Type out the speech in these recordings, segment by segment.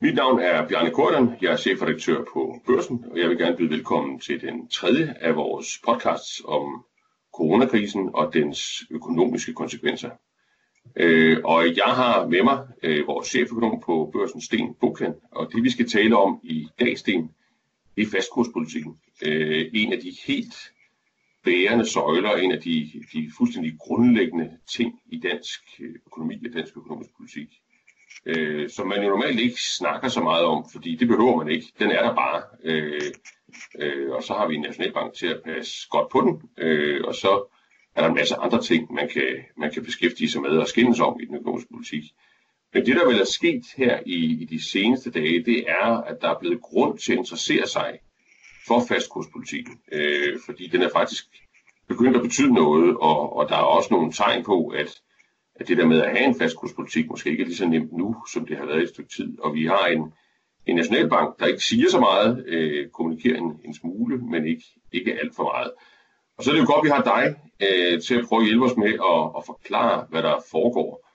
Mit navn er Bjarne Kordan, jeg er chefredaktør på Børsen, og jeg vil gerne byde velkommen til den tredje af vores podcasts om coronakrisen og dens økonomiske konsekvenser. Øh, og jeg har med mig øh, vores cheføkonom på Børsen, Sten Bukland, og det vi skal tale om i dag, Sten, det er fastkurspolitikken. Øh, en af de helt bærende søjler, en af de, de fuldstændig grundlæggende ting i dansk øh, økonomi og dansk økonomisk politik øh, som man jo normalt ikke snakker så meget om, fordi det behøver man ikke. Den er der bare. Øh, øh, og så har vi en nationalbank til at passe godt på den, øh, og så er der en masse andre ting, man kan, man kan beskæftige sig med og skændes om i den økonomiske politik. Men det, der vel er sket her i, i de seneste dage, det er, at der er blevet grund til at interessere sig for fastkurspolitikken, øh, fordi den er faktisk begyndt at betyde noget, og, og der er også nogle tegn på, at at det der med at have en fastkurspolitik måske ikke er lige så nemt nu, som det har været i et stykke tid. Og vi har en, en nationalbank, der ikke siger så meget, øh, kommunikerer en, en smule, men ikke, ikke alt for meget. Og så er det jo godt, at vi har dig øh, til at prøve at hjælpe os med at, at forklare, hvad der foregår.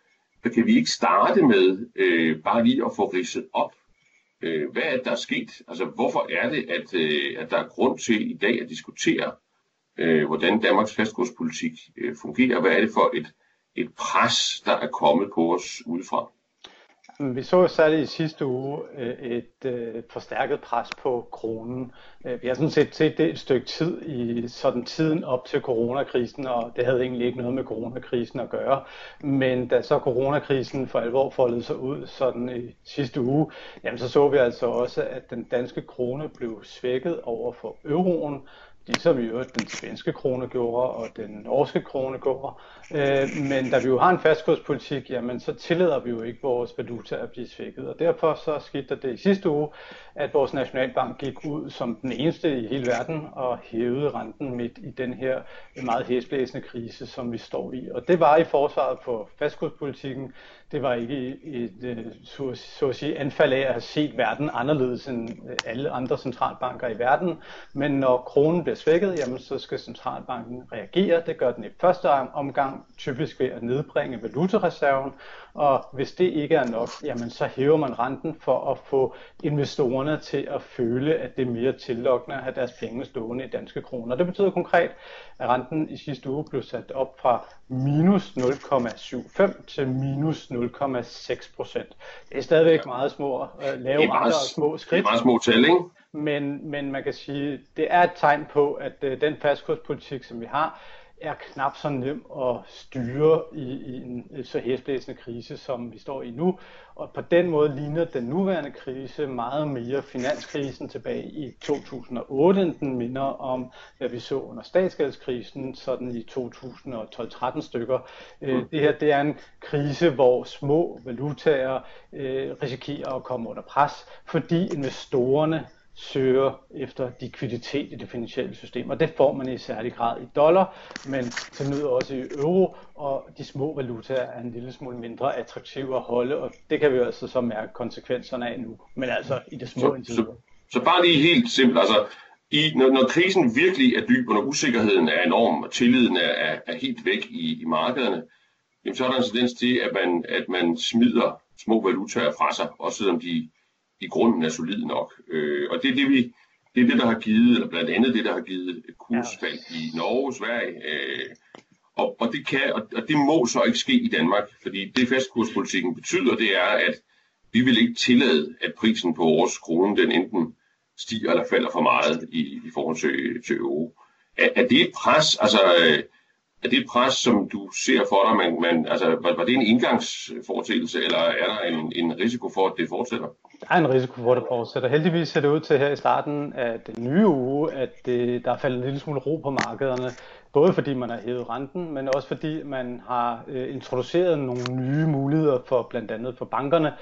Så kan vi ikke starte med øh, bare lige at få ridset op, øh, hvad er det, der er sket? Altså, hvorfor er det, at, øh, at der er grund til i dag at diskutere, øh, hvordan Danmarks fastkurspolitik øh, fungerer? Hvad er det for et et pres, der er kommet på os udefra? Vi så særligt i sidste uge øh, øh, et forstærket pres på kronen. Øh, vi har sådan set set det et stykke tid i sådan tiden op til coronakrisen, og det havde egentlig ikke noget med coronakrisen at gøre. Men da så coronakrisen for alvor foldede sig ud sådan i sidste uge, jamen så så vi altså også, at den danske krone blev svækket over for euroen, ligesom i øvrigt den svenske krone gjorde og den norske krone gjorde. Øh, men da vi jo har en fastkurspolitik, jamen så tillader vi jo ikke vores valuta at blive svækket. Og derfor så skete det i sidste uge, at vores nationalbank gik ud som den eneste i hele verden og hævede renten midt i den her meget hæsblæsende krise, som vi står i. Og det var i forsvaret på fastkurspolitikken. Det var ikke et, et så, så at sige, anfald af at have set verden anderledes end øh, alle andre centralbanker i verden. Men når kronen bliver svækket, jamen så skal centralbanken reagere. Det gør den i første omgang typisk ved at nedbringe valutareserven, og hvis det ikke er nok, jamen så hæver man renten for at få investorerne til at føle, at det er mere tillokkende at have deres penge stående i danske kroner. Det betyder konkret, at renten i sidste uge blev sat op fra minus 0,75 til minus 0,6 procent. Det er stadigvæk meget små, uh, lave meget, små skridt. Det er meget små tal, ikke? Men, men man kan sige, det er et tegn på, at uh, den fastkurspolitik, som vi har, er knap så nem at styre i, i en så hæsblæsende krise, som vi står i nu. Og på den måde ligner den nuværende krise meget mere finanskrisen tilbage i 2008, end den minder om, hvad vi så under statsgældskrisen, sådan i 2012-13 stykker. Øh, mm. Det her det er en krise, hvor små valutaer øh, risikerer at komme under pres, fordi investorerne søger efter likviditet i det finansielle system, og det får man i særlig grad i dollar, men til nød også i euro, og de små valutaer er en lille smule mindre attraktive at holde, og det kan vi altså så mærke konsekvenserne af nu, men altså i det små så, så, så bare lige helt simpelt, altså i, når, når krisen virkelig er dyb, og når usikkerheden er enorm, og tilliden er, er, er helt væk i, i markederne, jamen så er der en tendens til, at man, at man smider små valutaer fra sig, også selvom de i grunden er solid nok. Øh, og det er det, vi, det er det, der har givet, eller blandt andet det, der har givet kursfald ja. i Norge, Sverige. Øh, og, og, det kan, og, og det må så ikke ske i Danmark, fordi det fastkurspolitikken betyder, det er, at vi vil ikke tillade, at prisen på vores krone, den enten stiger eller falder for meget i, i forhold til, til euro. Er, er det et pres, altså øh, er det et pres, som du ser for dig, man, man, altså, var, var det en indgangsfortægelse, eller er der en, en risiko for, at det fortsætter? Der er en risiko for, at det fortsætter. Heldigvis ser det ud til her i starten af den nye uge, at det, der er faldet en lille smule ro på markederne. Både fordi man har hævet renten, men også fordi man har øh, introduceret nogle nye muligheder for blandt andet for bankerne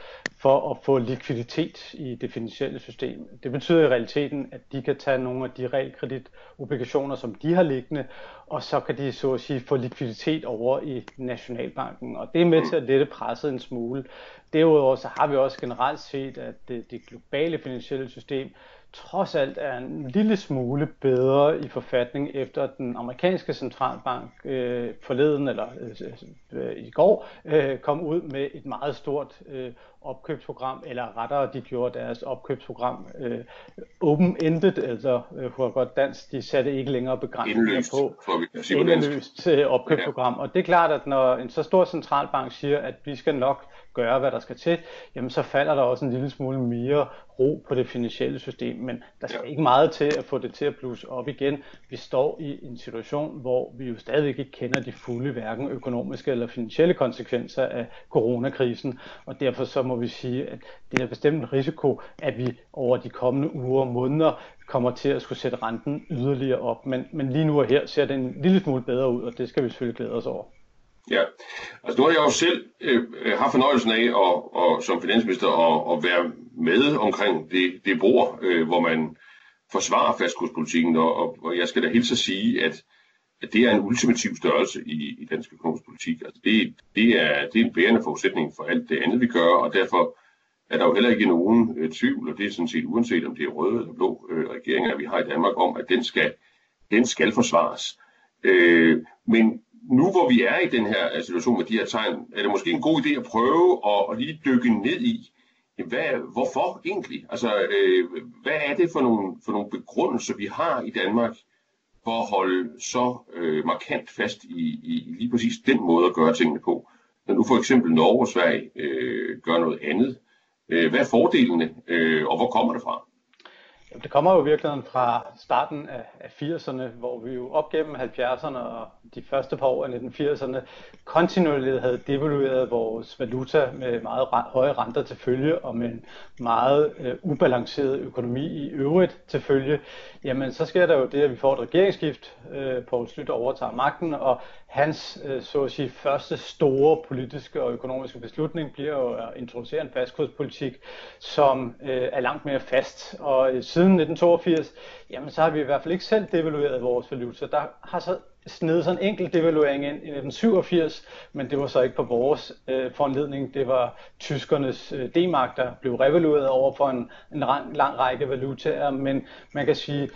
for at få likviditet i det finansielle system. Det betyder i realiteten, at de kan tage nogle af de realkreditobligationer, som de har liggende, og så kan de så at sige få likviditet over i Nationalbanken. Og det er med til at lette presset en smule. Derudover så har vi også generelt set, at det, det globale finansielle system trods alt er en lille smule bedre i forfatning efter den amerikanske centralbank øh, forleden eller øh, øh, i går øh, kom ud med et meget stort øh, opkøbsprogram, eller rettere de gjorde deres opkøbsprogram øh, open-ended, altså øh, godt dansk, de satte ikke længere begrænsninger på indløst øh, opkøbsprogram. Ja. Og det er klart, at når en så stor centralbank siger, at vi skal nok gøre, hvad der skal til, jamen så falder der også en lille smule mere ro på det finansielle system, men der skal ikke meget til at få det til at blusse op igen. Vi står i en situation, hvor vi jo stadig ikke kender de fulde hverken økonomiske eller finansielle konsekvenser af coronakrisen, og derfor så må vi sige, at det er bestemt en risiko, at vi over de kommende uger og måneder kommer til at skulle sætte renten yderligere op. Men, men lige nu og her ser det en lille smule bedre ud, og det skal vi selvfølgelig glæde os over. Ja, altså nu har jeg jo selv øh, øh haft fornøjelsen af at, og, som finansminister at, at være med omkring det, det bord, øh, hvor man forsvarer fastkurspolitikken, og, og, og jeg skal da helt så sige, at, at det er en ultimativ størrelse i, i dansk økonomisk politik. Altså det, det, er, det er en bærende forudsætning for alt det andet, vi gør, og derfor er der jo heller ikke nogen øh, tvivl, og det er sådan set uanset om det er røde eller blå øh, regeringer, vi har i Danmark, om at den skal, den skal forsvares. Øh, men nu hvor vi er i den her øh, situation med de her tegn, er det måske en god idé at prøve at, at lige dykke ned i, hvad, hvorfor egentlig? Altså, øh, hvad er det for nogle, for nogle begrundelser, vi har i Danmark for at holde så øh, markant fast i, i lige præcis den måde at gøre tingene på? Når nu for eksempel Norge og Sverige øh, gør noget andet, øh, hvad er fordelene, øh, og hvor kommer det fra? Jamen, det kommer jo virkelig fra starten af, 80'erne, hvor vi jo op gennem 70'erne og de første par år af 1980'erne kontinuerligt havde devalueret vores valuta med meget høje renter til følge og med en meget øh, ubalanceret økonomi i øvrigt til følge. Jamen, så sker der jo det, at vi får et regeringsskift. Øh, Poul Slytter overtager magten, og hans øh, så at sige, første store politiske og økonomiske beslutning bliver jo at introducere en fastkurspolitik, som øh, er langt mere fast. Og øh, siden 1982, jamen så har vi i hvert fald ikke selv devalueret vores valuta. Der har så snedet sådan en enkelt devaluering ind i 1987, men det var så ikke på vores øh, foranledning. Det var tyskernes øh, D-mark, der blev revalueret over for en, en lang, lang række valutaer. Men man kan sige,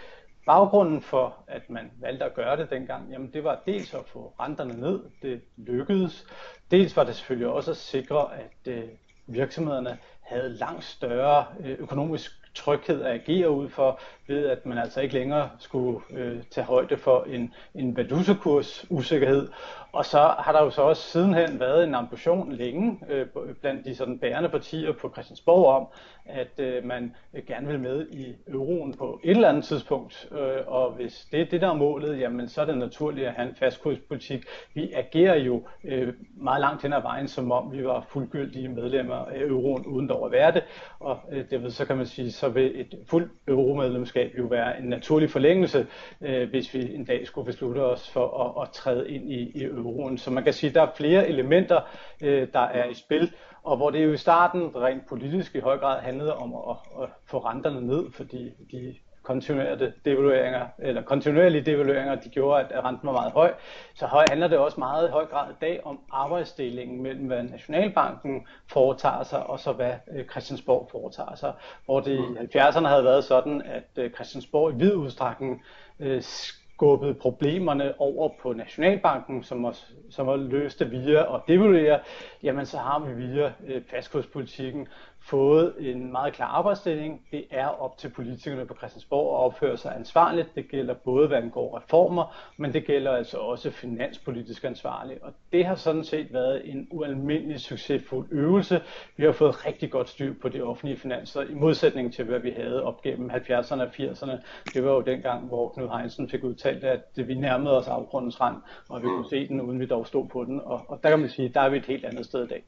Baggrunden for, at man valgte at gøre det dengang, jamen det var dels at få renterne ned, det lykkedes. Dels var det selvfølgelig også at sikre, at øh, virksomhederne havde langt større øh, økonomisk tryghed at agere ud for, ved at man altså ikke længere skulle øh, tage højde for en, en valutakurs usikkerhed. Og så har der jo så også sidenhen været en ambition længe øh, blandt de sådan bærende partier på Christiansborg om, at øh, man gerne vil med i euroen på et eller andet tidspunkt. Øh, og hvis det er det, der er målet, jamen så er det naturligt at have en fastkurspolitik. Vi agerer jo øh, meget langt hen ad vejen, som om vi var fuldgyldige medlemmer af euroen uden dog at være det. Og øh, derved så kan man sige, så vil et fuldt euromedlemskab jo være en naturlig forlængelse, øh, hvis vi en dag skulle beslutte os for at, at træde ind i, i euroen. Så man kan sige, at der er flere elementer, øh, der er i spil, og hvor det jo i starten rent politisk i høj grad handlede om at, at få renterne ned, fordi de kontinuerlige devalueringer, eller kontinuerlige devalueringer, de gjorde, at renten var meget høj. Så høj handler det også meget i høj grad i dag om arbejdsdelingen mellem, hvad Nationalbanken foretager sig, og så hvad øh, Christiansborg foretager sig. Hvor det i 70'erne havde været sådan, at øh, Christiansborg i vid udstrækning øh, skubbede problemerne over på Nationalbanken, som var, som var løste via at devaluere, jamen så har vi via øh, fastkurspolitikken fået en meget klar arbejdsdeling. Det er op til politikerne på Christiansborg at opføre sig ansvarligt. Det gælder både, hvad angår reformer, men det gælder altså også finanspolitisk ansvarligt. Og det har sådan set været en ualmindelig succesfuld øvelse. Vi har fået rigtig godt styr på de offentlige finanser, i modsætning til, hvad vi havde op gennem 70'erne og 80'erne. Det var jo dengang, hvor Knud Heinsen fik udtalt, at vi nærmede os afgrundens rand, og vi kunne se den, uden vi dog stod på den. Og, og der kan man sige, der er vi et helt andet sted i dag.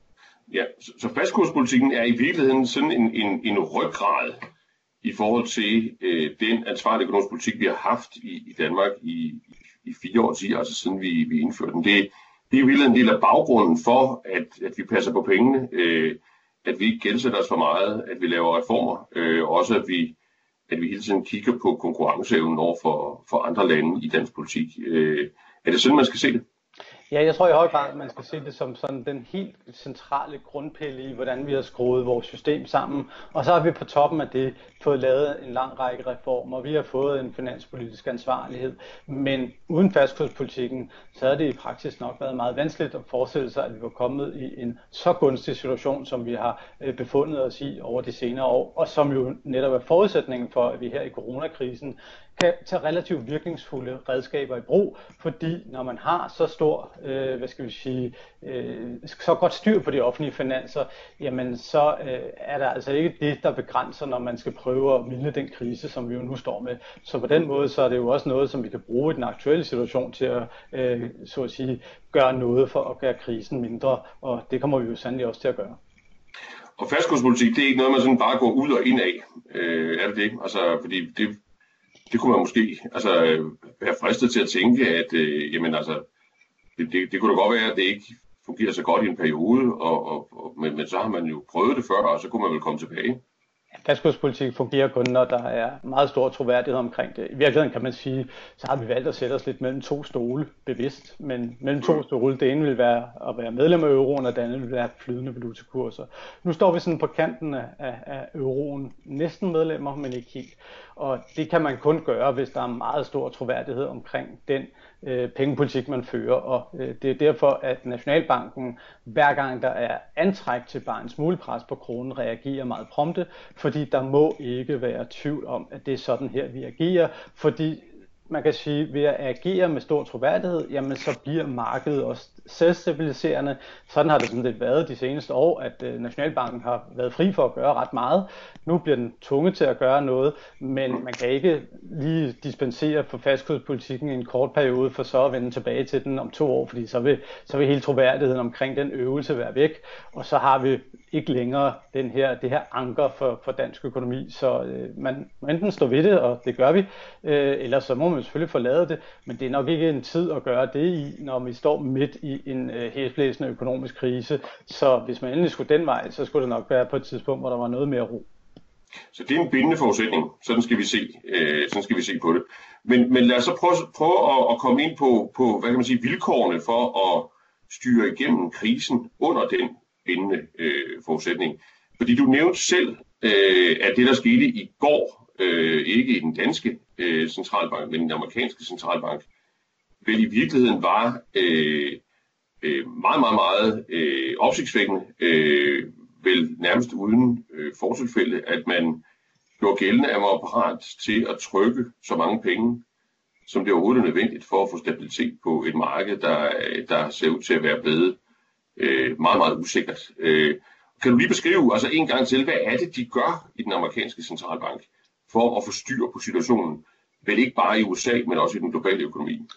Ja, så, så fastkurspolitikken er i virkeligheden sådan en, en, en ryggrad i forhold til øh, den ansvarlige økonomiske politik, vi har haft i, i Danmark i, i fire år altså siden vi, vi indførte den. Det, det er i en del af baggrunden for, at, at vi passer på pengene, øh, at vi ikke gældsætter os for meget, at vi laver reformer, øh, også at vi, at vi hele tiden kigger på konkurrenceevnen over for, for andre lande i dansk politik. Øh, er det sådan, man skal se det? Ja, jeg tror i høj grad, at man skal se det som sådan den helt centrale grundpille i, hvordan vi har skruet vores system sammen. Og så har vi på toppen af det fået lavet en lang række reformer. Vi har fået en finanspolitisk ansvarlighed. Men uden fastkurspolitikken, så har det i praksis nok været meget vanskeligt at forestille sig, at vi var kommet i en så gunstig situation, som vi har øh, befundet os i over de senere år, og som jo netop er forudsætningen for, at vi her i coronakrisen kan tage relativt virkningsfulde redskaber i brug, fordi når man har så stor, øh, hvad skal vi sige, øh, så godt styr på de offentlige finanser, jamen så øh, er der altså ikke det, der begrænser, når man skal prøve at mildne den krise, som vi jo nu står med. Så på den måde, så er det jo også noget, som vi kan bruge i den aktuelle situation til at, øh, så at sige, gøre noget for at gøre krisen mindre, og det kommer vi jo sandelig også til at gøre. Og fastkurspolitik, det er ikke noget, man sådan bare går ud og ind af, øh, er det det? Altså, fordi det, det kunne man måske altså, være fristet til at tænke, at øh, jamen, altså, det, det, det kunne da godt være, at det ikke fungerer så godt i en periode, og, og, og, men, men så har man jo prøvet det før, og så kunne man vel komme tilbage. Fastkurspolitik fungerer kun, når der er meget stor troværdighed omkring det. I virkeligheden kan man sige, så har vi valgt at sætte os lidt mellem to stole bevidst, men mellem to stole, det ene vil være at være medlem af euroen, og det andet vil være flydende valutakurser. Nu står vi sådan på kanten af, af euroen, næsten medlemmer, men ikke helt. Og det kan man kun gøre, hvis der er meget stor troværdighed omkring den øh, pengepolitik, man fører. Og øh, det er derfor, at Nationalbanken, hver gang der er antræk til bare en smule pres på kronen, reagerer meget prompte, fordi der må ikke være tvivl om, at det er sådan her, vi agerer, fordi man kan sige, ved at agere med stor troværdighed, jamen så bliver markedet også selvstabiliserende. Sådan har det sådan lidt været de seneste år, at øh, Nationalbanken har været fri for at gøre ret meget. Nu bliver den tvunget til at gøre noget, men man kan ikke lige dispensere for fastkurspolitikken i en kort periode, for så at vende tilbage til den om to år, fordi så vil, så vil hele troværdigheden omkring den øvelse være væk, og så har vi ikke længere den her, det her anker for, for dansk økonomi. Så øh, man må enten stå ved det, og det gør vi, øh, eller så må man selvfølgelig forlade det, men det er nok ikke en tid at gøre det i, når vi står midt i en øh, hæsblæsende økonomisk krise. Så hvis man endelig skulle den vej, så skulle det nok være på et tidspunkt, hvor der var noget mere ro. Så det er en bindende forudsætning. Sådan skal vi se, øh, sådan skal vi se på det. Men, men lad os så prøve, prøve at, at komme ind på, på hvad kan man sige, vilkårene for at styre igennem krisen under den bindende øh, forudsætning. Fordi du nævnte selv, øh, at det, der skete i går, øh, ikke i den danske øh, centralbank, men den amerikanske centralbank, vel i virkeligheden var øh, øh, meget, meget, meget øh, opsigtsvækkende, øh, vel nærmest uden øh, fortilfælde, at man gjorde gældende, at man var parat til at trykke så mange penge, som det overhovedet er nødvendigt for at få stabilitet på et marked, der, der ser ud til at være blevet øh, meget, meget usikkert. Øh, kan du lige beskrive altså en gang til, hvad er det, de gør i den amerikanske centralbank for at få styr på situationen, vel ikke bare i USA, men også i den globale økonomi?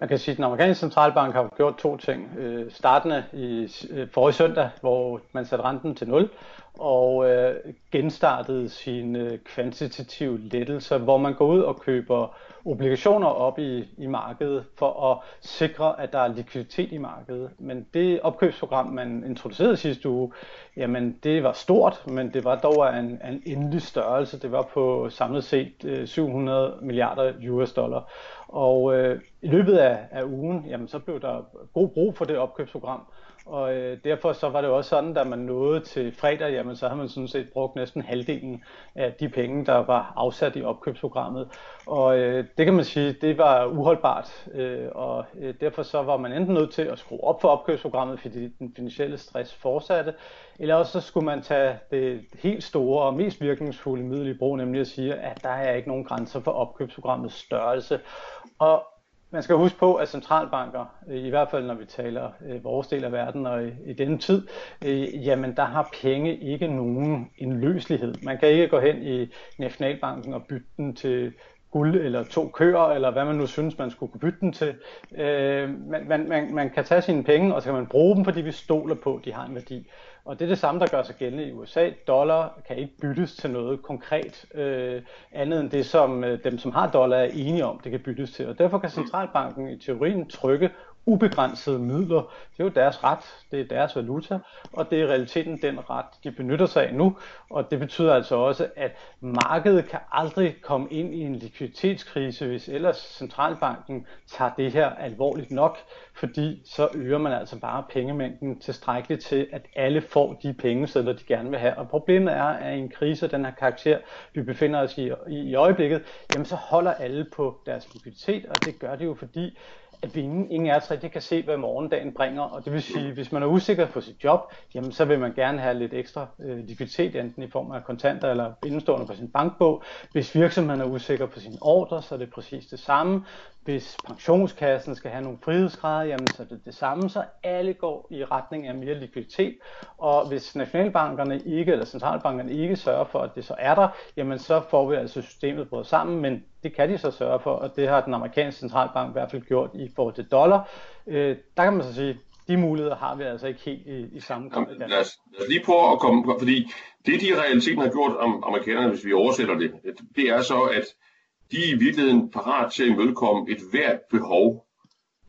Man kan sige, at den amerikanske centralbank har gjort to ting. Øh, startende i øh, forrige søndag, hvor man satte renten til 0, og øh, genstartede sine kvantitative lettelser, hvor man går ud og køber obligationer op i, i markedet for at sikre, at der er likviditet i markedet. Men det opkøbsprogram, man introducerede sidste uge, jamen det var stort, men det var dog en, en endelig størrelse. Det var på samlet set øh, 700 milliarder US dollar. Og øh, i løbet af, af ugen, jamen, så blev der god brug for det opkøbsprogram. Og øh, derfor så var det også sådan, da man nåede til fredag, jamen så har man sådan set brugt næsten halvdelen af de penge, der var afsat i opkøbsprogrammet. Og øh, det kan man sige, det var uholdbart, øh, og øh, derfor så var man enten nødt til at skrue op for opkøbsprogrammet, fordi den finansielle stress fortsatte, eller også så skulle man tage det helt store og mest virkningsfulde middel i brug, nemlig at sige, at der er ikke nogen grænser for opkøbsprogrammets størrelse. Og man skal huske på, at centralbanker, øh, i hvert fald når vi taler øh, vores del af verden og i, i denne tid, øh, jamen der har penge ikke nogen indløselighed. Man kan ikke gå hen i Nationalbanken og bytte den til guld eller to køer, eller hvad man nu synes, man skulle kunne bytte den til. Øh, man, man, man, man kan tage sine penge, og så kan man bruge dem, fordi vi stoler på, at de har en værdi. Og det er det samme, der gør sig gældende i USA. Dollar kan ikke byttes til noget konkret, øh, andet end det, som øh, dem, som har dollar, er enige om, det kan byttes til. Og derfor kan centralbanken i teorien trykke ubegrænsede midler. Det er jo deres ret, det er deres valuta, og det er i realiteten den ret, de benytter sig af nu. Og det betyder altså også, at markedet kan aldrig komme ind i en likviditetskrise, hvis ellers centralbanken tager det her alvorligt nok, fordi så øger man altså bare pengemængden tilstrækkeligt til, at alle får de penge, de gerne vil have. Og problemet er, at i en krise den her karakter, vi befinder os i, i, i øjeblikket, jamen så holder alle på deres likviditet, og det gør det jo fordi, at vi ingen, ingen af os rigtig kan se, hvad morgendagen bringer. Og det vil sige, hvis man er usikker på sit job, jamen så vil man gerne have lidt ekstra øh, likviditet, enten i form af kontanter eller indstående på sin bankbog. Hvis virksomheden er usikker på sine ordre, så er det præcis det samme. Hvis pensionskassen skal have nogle frihedsgrader, jamen så er det det samme, så alle går i retning af mere likviditet. Og hvis nationalbankerne ikke, eller centralbankerne ikke sørger for, at det så er der, jamen så får vi altså systemet brudt sammen, men det kan de så sørge for, og det har den amerikanske centralbank i hvert fald gjort i forhold til dollar. Øh, der kan man så sige, de muligheder har vi altså ikke helt i, i samme grad. Lad lad os lige prøve at komme, fordi det de realiteten har gjort om amerikanerne, hvis vi oversætter det, det er så, at de er i virkeligheden parat til at imødekomme et hvert behov,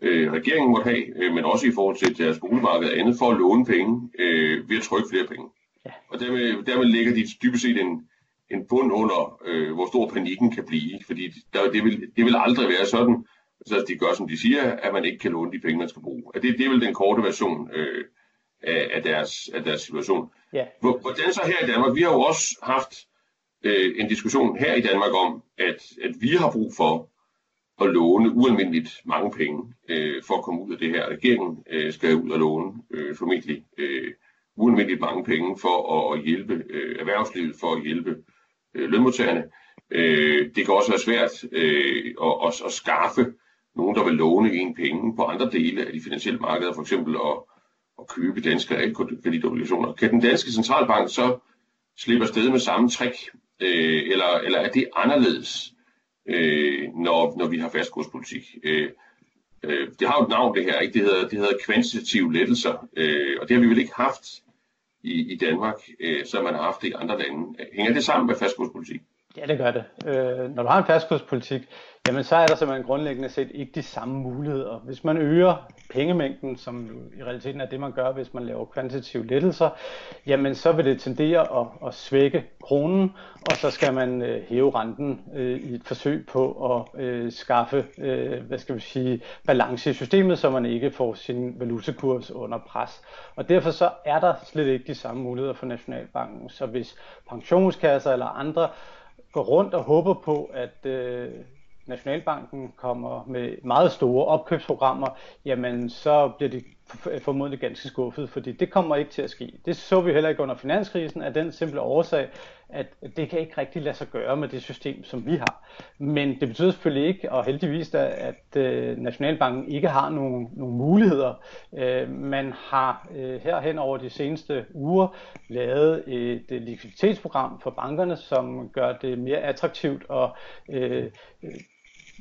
øh, regeringen måtte have, øh, men også i forhold til deres boligmarked og andet, for at låne penge øh, ved at trykke flere penge. Ja. Og dermed, dermed ligger de dybest set en, en bund under, øh, hvor stor panikken kan blive. Fordi der, det, vil, det vil aldrig være sådan, så de gør, som de siger, at man ikke kan låne de penge, man skal bruge. At det, det er vel den korte version øh, af, af, deres, af deres situation. Ja. Hvordan så her i Danmark? Vi har jo også haft øh, en diskussion her i Danmark om, at, at vi har brug for at låne ualmindeligt mange penge øh, for at komme ud af det her. Regeringen øh, skal ud og låne øh, formentlig øh, ualmindeligt mange penge for at hjælpe øh, erhvervslivet, for at hjælpe øh, lønmodtagerne. Øh, det kan også være svært øh, at, at, at skaffe nogen, der vil låne en penge på andre dele af de finansielle markeder, for eksempel at, at købe danske realkreditobligationer. Kan den danske centralbank så slippe afsted med samme trick, øh, eller, eller er det anderledes, øh, når, når vi har fastkurspolitik? Øh, øh, det har jo et navn det her, ikke? Det hedder, det hedder kvantitative lettelser, øh, og det har vi vel ikke haft i, i Danmark, øh, som man har haft det i andre lande. Hænger det sammen med fastkurspolitik? Ja, det gør det. Øh, når du har en fastkurspolitik, jamen så er der simpelthen grundlæggende set ikke de samme muligheder. Hvis man øger pengemængden, som i realiteten er det, man gør, hvis man laver kvantitative lettelser, jamen så vil det tendere at, at svække kronen, og så skal man øh, hæve renten øh, i et forsøg på at øh, skaffe, øh, hvad skal vi sige, balance i systemet, så man ikke får sin valutakurs under pres. Og derfor så er der slet ikke de samme muligheder for Nationalbanken. Så hvis pensionskasser eller andre går rundt og håber på, at øh, Nationalbanken kommer med meget store opkøbsprogrammer, jamen så bliver de formodentlig ganske skuffet, fordi det kommer ikke til at ske. Det så vi heller ikke under finanskrisen af den simple årsag, at det kan ikke rigtig lade sig gøre med det system, som vi har. Men det betyder selvfølgelig ikke, og heldigvis da, at øh, Nationalbanken ikke har nogen, nogen muligheder. Øh, man har øh, herhen over de seneste uger lavet et, et likviditetsprogram for bankerne, som gør det mere attraktivt at øh, øh,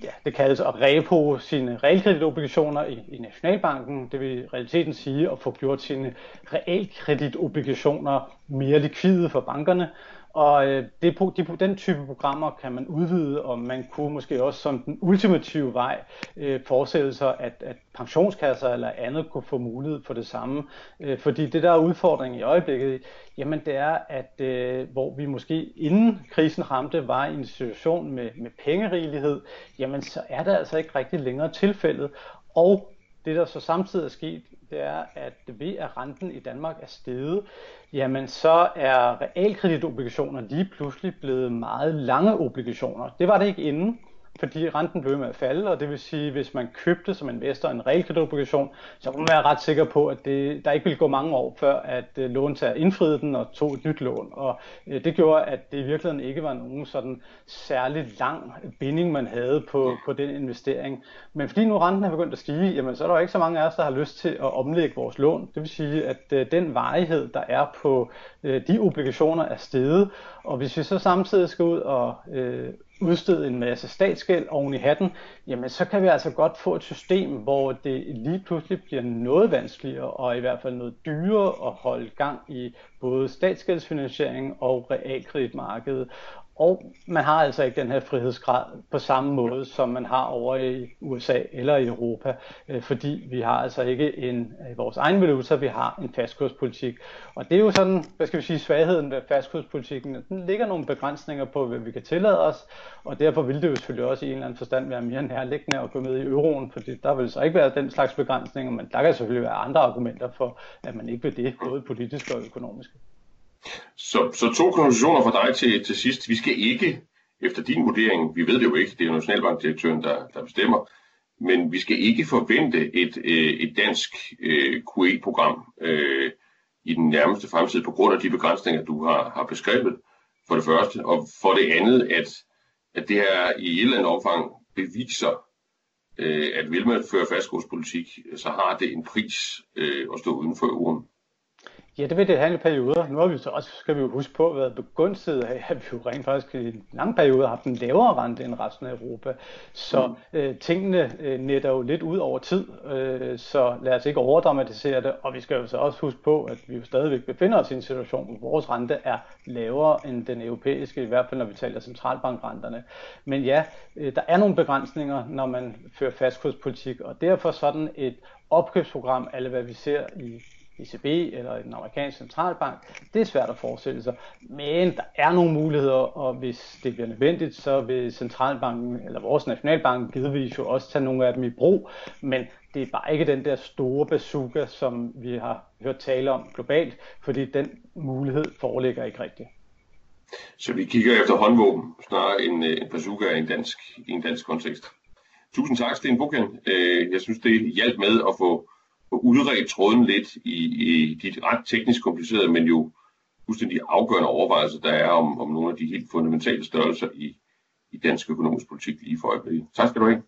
ja, det kaldes at repo sine realkreditobligationer i, i Nationalbanken. Det vil i realiteten sige at få gjort sine realkreditobligationer mere likvide for bankerne. Og øh, det, de, den type programmer kan man udvide, og man kunne måske også som den ultimative vej øh, forestille sig, at, at pensionskasser eller andet kunne få mulighed for det samme. Øh, fordi det der er udfordringen i øjeblikket, jamen det er, at øh, hvor vi måske inden krisen ramte, var i en situation med, med pengerigelighed, jamen så er det altså ikke rigtig længere tilfældet. Og det der så samtidig er sket, det er, at ved at renten i Danmark er steget, jamen så er realkreditobligationer lige pludselig blevet meget lange obligationer. Det var det ikke inden fordi renten blev med at falde, og det vil sige, hvis man købte som investor en realkreditobligation, så kunne man være ret sikker på, at det, der ikke ville gå mange år før, at øh, låntager indfriede den og tog et nyt lån. Og øh, det gjorde, at det i virkeligheden ikke var nogen sådan særlig lang binding, man havde på, på den investering. Men fordi nu renten er begyndt at stige, jamen, så er der jo ikke så mange af os, der har lyst til at omlægge vores lån. Det vil sige, at øh, den varighed, der er på de obligationer, er steget. Og hvis vi så samtidig skal ud og øh, udstede en masse statsgæld oven i hatten, jamen så kan vi altså godt få et system, hvor det lige pludselig bliver noget vanskeligere og i hvert fald noget dyrere at holde gang i både statsgældsfinansiering og realkreditmarkedet. Og man har altså ikke den her frihedsgrad på samme måde, som man har over i USA eller i Europa, øh, fordi vi har altså ikke en øh, vores egen valuta, vi har en fastkurspolitik. Og det er jo sådan, hvad skal vi sige, svagheden ved fastkurspolitikken. Den ligger nogle begrænsninger på, hvad vi kan tillade os, og derfor vil det jo selvfølgelig også i en eller anden forstand være mere nærliggende at gå med i euroen, fordi der vil så ikke være den slags begrænsninger, men der kan selvfølgelig være andre argumenter for, at man ikke vil det, både politisk og økonomisk. Så, så to konklusioner fra dig til, til sidst. Vi skal ikke, efter din vurdering, vi ved det jo ikke, det er nationalbankdirektøren, der, der bestemmer, men vi skal ikke forvente et, øh, et dansk øh, QE-program øh, i den nærmeste fremtid på grund af de begrænsninger, du har, har beskrevet, for det første. Og for det andet, at, at det her i et eller andet omfang beviser, øh, at vil man føre fastkurspolitik, så har det en pris øh, at stå uden for euroen. Ja, det vil det i perioder. Nu har vi så også, skal vi jo huske på, været begunstiget af, at vi jo rent faktisk i en lang periode har haft en lavere rente end resten af Europa. Så mm. øh, tingene øh, netter jo lidt ud over tid, øh, så lad os ikke overdramatisere det. Og vi skal jo så også huske på, at vi jo stadigvæk befinder os i en situation, hvor vores rente er lavere end den europæiske, i hvert fald når vi taler centralbankrenterne. Men ja, øh, der er nogle begrænsninger, når man fører fastkurspolitik, og derfor sådan et opkøbsprogram, alle hvad vi ser i ECB eller den amerikanske centralbank. Det er svært at forestille sig, men der er nogle muligheder, og hvis det bliver nødvendigt, så vil centralbanken eller vores nationalbank givetvis jo også tage nogle af dem i brug, men det er bare ikke den der store bazooka, som vi har hørt tale om globalt, fordi den mulighed foreligger ikke rigtigt. Så vi kigger efter håndvåben, snarere en, øh, en bazooka i en dansk, i en dansk kontekst. Tusind tak, Sten Bukken. Øh, jeg synes, det hjalp med at få udredt tråden lidt i, i de ret teknisk komplicerede, men jo fuldstændig afgørende overvejelser, der er om, om nogle af de helt fundamentale størrelser i, i dansk økonomisk politik lige for øjeblikket. Tak skal du have.